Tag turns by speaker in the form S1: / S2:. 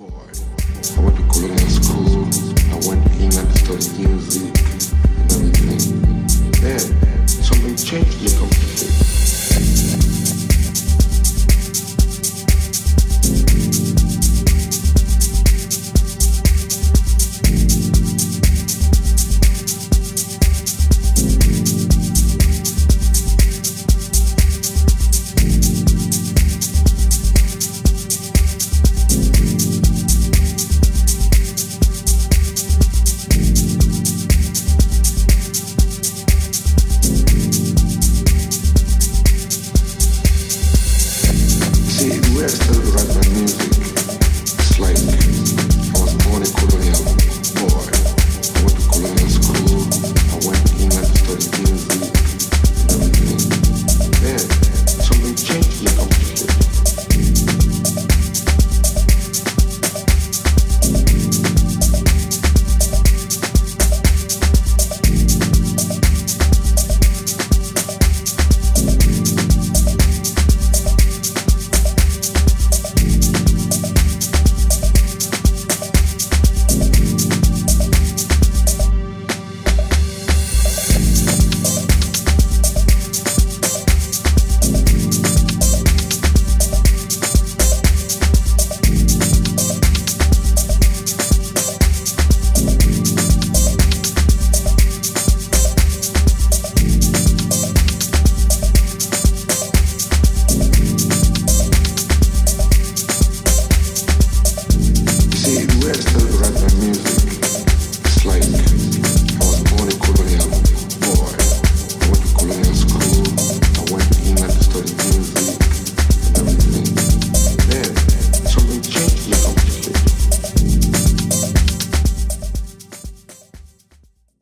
S1: I went to colonial school. I went to England to study music I still write my music. It's like